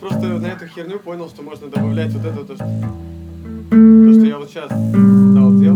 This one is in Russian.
вот просто на эту херню понял, что можно добавлять вот это, то, что, то, что я вот сейчас стал делать.